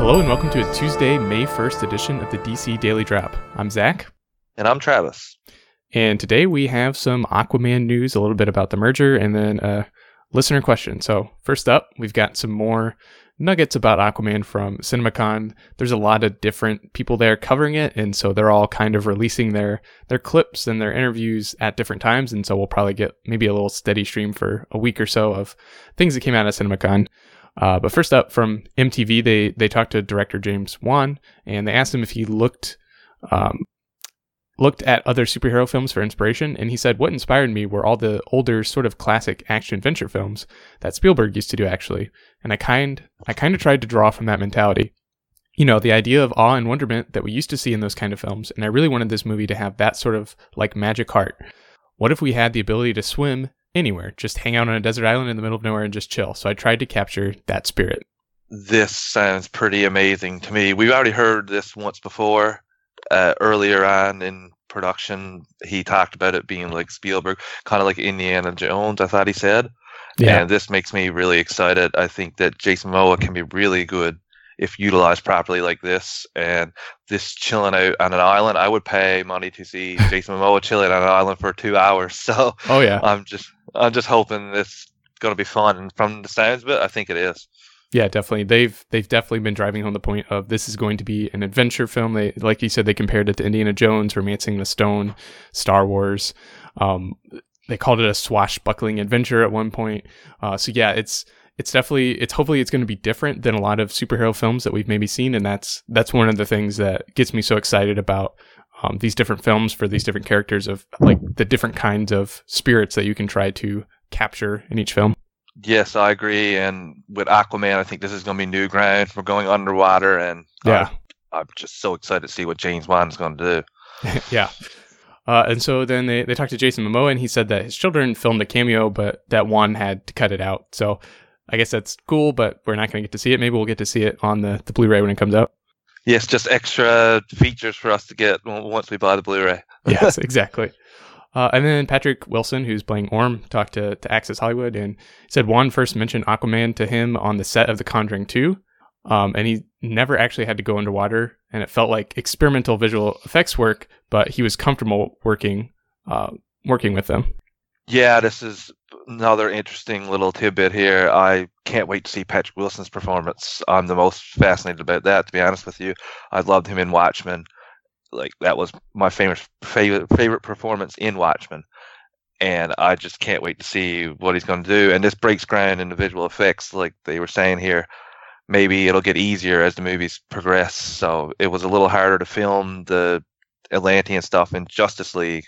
Hello and welcome to a Tuesday, May 1st edition of the DC Daily Drop. I'm Zach. And I'm Travis. And today we have some Aquaman news, a little bit about the merger, and then a listener question. So, first up, we've got some more nuggets about Aquaman from CinemaCon. There's a lot of different people there covering it, and so they're all kind of releasing their their clips and their interviews at different times. And so we'll probably get maybe a little steady stream for a week or so of things that came out of CinemaCon. Uh, but first up, from MTV, they they talked to director James Wan, and they asked him if he looked um, looked at other superhero films for inspiration, and he said, What inspired me were all the older, sort of classic action adventure films that Spielberg used to do, actually. And I kind, I kind of tried to draw from that mentality. You know, the idea of awe and wonderment that we used to see in those kind of films, and I really wanted this movie to have that sort of like magic heart. What if we had the ability to swim anywhere, just hang out on a desert island in the middle of nowhere and just chill? So I tried to capture that spirit. This sounds pretty amazing to me. We've already heard this once before uh, earlier on in production, he talked about it being like Spielberg, kind of like Indiana Jones. I thought he said, yeah. and this makes me really excited. I think that Jason Momoa can be really good if utilized properly like this. And this chilling out on an island, I would pay money to see Jason Momoa chilling on an island for two hours. So, oh yeah, I'm just I'm just hoping it's going to be fun. And from the sounds of it, I think it is. Yeah, definitely. They've they've definitely been driving home the point of this is going to be an adventure film. They like you said, they compared it to Indiana Jones, Romancing the Stone, Star Wars. Um, they called it a swashbuckling adventure at one point. Uh, so yeah, it's it's definitely it's hopefully it's going to be different than a lot of superhero films that we've maybe seen, and that's that's one of the things that gets me so excited about um, these different films for these different characters of like the different kinds of spirits that you can try to capture in each film. Yes, I agree. And with Aquaman, I think this is going to be new ground. We're going underwater, and yeah, I'm, I'm just so excited to see what James Wan is going to do. yeah. Uh, and so then they, they talked to Jason Momoa, and he said that his children filmed a cameo, but that one had to cut it out. So I guess that's cool, but we're not going to get to see it. Maybe we'll get to see it on the, the Blu-ray when it comes out. Yes, just extra features for us to get once we buy the Blu-ray. yes, exactly. Uh, and then Patrick Wilson, who's playing Orm, talked to, to Access Hollywood and said Wan first mentioned Aquaman to him on the set of The Conjuring 2. Um, and he never actually had to go underwater, and it felt like experimental visual effects work, but he was comfortable working uh, working with them. Yeah, this is another interesting little tidbit here. I can't wait to see Patrick Wilson's performance. I'm the most fascinated about that, to be honest with you. I loved him in Watchmen like that was my famous favorite favorite performance in Watchmen, and I just can't wait to see what he's going to do. And this breaks ground in the visual effects, like they were saying here. Maybe it'll get easier as the movies progress. So it was a little harder to film the Atlantean stuff in Justice League.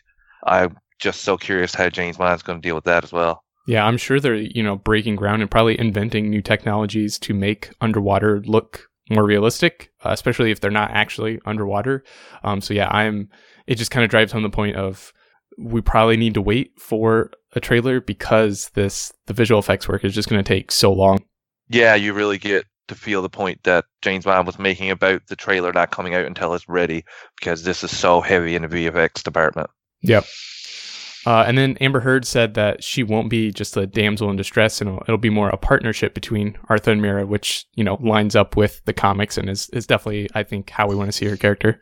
I'm just so curious how James Wan's going to deal with that as well. Yeah, I'm sure they're you know breaking ground and probably inventing new technologies to make underwater look more realistic, uh, especially if they're not actually underwater. Um, so yeah, I'm. It just kind of drives home the point of we probably need to wait for a trailer because this the visual effects work is just going to take so long. Yeah, you really get to feel the point that James Wan was making about the trailer not coming out until it's ready because this is so heavy in the VFX department. Yep. Uh, and then Amber Heard said that she won't be just a damsel in distress, and it'll, it'll, be more a partnership between Arthur and Mera, which you know lines up with the comics and is is definitely, I think, how we want to see her character.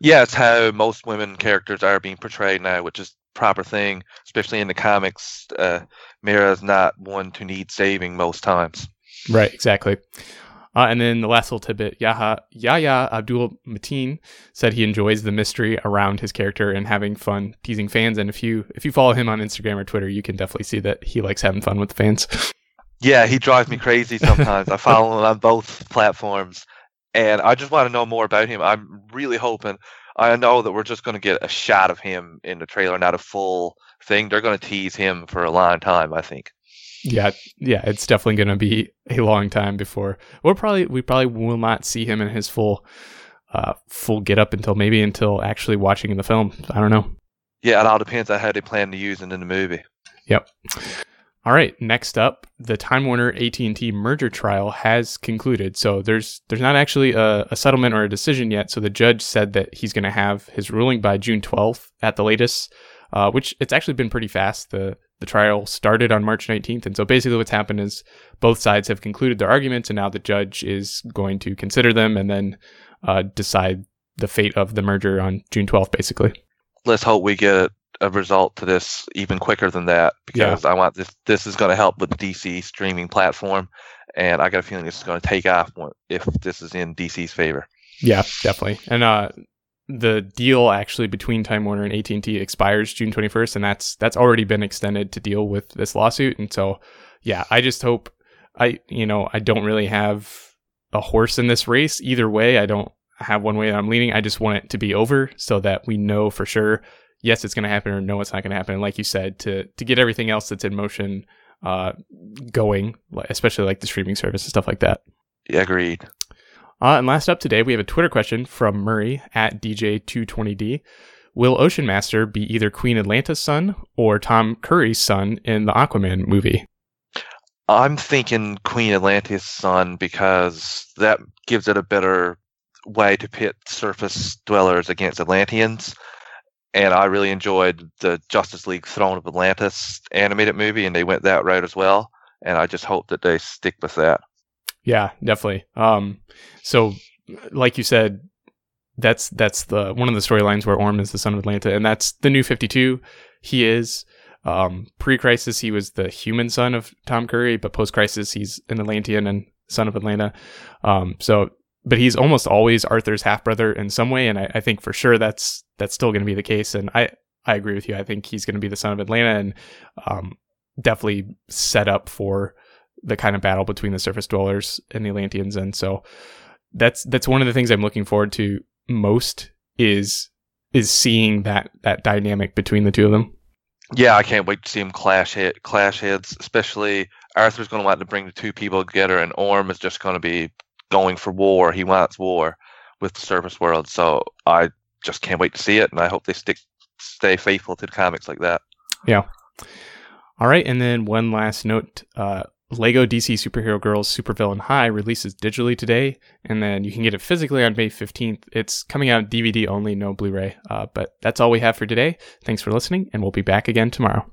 Yeah, it's how most women characters are being portrayed now, which is proper thing, especially in the comics. Uh, Mera is not one to need saving most times. Right, exactly. Uh, and then the last little tidbit, Yahya, Yahya Abdul Mateen said he enjoys the mystery around his character and having fun teasing fans. And if you if you follow him on Instagram or Twitter, you can definitely see that he likes having fun with the fans. Yeah, he drives me crazy sometimes. I follow him on both platforms, and I just want to know more about him. I'm really hoping. I know that we're just going to get a shot of him in the trailer, not a full thing. They're going to tease him for a long time, I think. Yeah, yeah, it's definitely going to be a long time before we're probably we probably will not see him in his full uh full get up until maybe until actually watching in the film. I don't know. Yeah, it all depends on how they plan to use it in the movie. Yep. All right, next up, the Time Warner AT&T merger trial has concluded. So there's there's not actually a, a settlement or a decision yet. So the judge said that he's going to have his ruling by June 12th at the latest, uh, which it's actually been pretty fast. The the trial started on March 19th. And so basically, what's happened is both sides have concluded their arguments, and now the judge is going to consider them and then uh, decide the fate of the merger on June 12th, basically. Let's hope we get a result to this even quicker than that because yeah. I want this. This is going to help with the DC streaming platform, and I got a feeling this is going to take off if this is in DC's favor. Yeah, definitely. And uh, the deal actually between Time Warner and AT and T expires June 21st, and that's that's already been extended to deal with this lawsuit. And so, yeah, I just hope I you know I don't really have a horse in this race either way. I don't have one way that I'm leaning. I just want it to be over so that we know for sure. Yes, it's going to happen, or no, it's not going to happen. And like you said, to to get everything else that's in motion uh, going, especially like the streaming service and stuff like that. Yeah, agreed. Uh, and last up today, we have a Twitter question from Murray at DJ220D. Will Ocean Master be either Queen Atlanna's son or Tom Curry's son in the Aquaman movie? I'm thinking Queen Atlantis' son because that gives it a better way to pit surface dwellers against Atlanteans. And I really enjoyed the Justice League Throne of Atlantis animated movie, and they went that route as well. And I just hope that they stick with that. Yeah, definitely. Um, so, like you said, that's that's the one of the storylines where Orm is the son of Atlanna, and that's the new Fifty Two. He is um, pre-crisis. He was the human son of Tom Curry, but post-crisis, he's an Atlantean and son of Atlanna. Um, so, but he's almost always Arthur's half brother in some way, and I, I think for sure that's that's still going to be the case. And I I agree with you. I think he's going to be the son of Atlanna, and um, definitely set up for the kind of battle between the surface dwellers and the Atlanteans. And so that's that's one of the things I'm looking forward to most is is seeing that that dynamic between the two of them. Yeah, I can't wait to see them clash head, clash heads. Especially Arthur's going to want to bring the two people together, and Orm is just going to be going for war. He wants war with the surface world. So I just can't wait to see it, and I hope they stick stay faithful to the comics like that. Yeah. All right, and then one last note. Uh, Lego DC Superhero Girls Supervillain High releases digitally today, and then you can get it physically on May 15th. It's coming out DVD only, no Blu ray. Uh, but that's all we have for today. Thanks for listening, and we'll be back again tomorrow.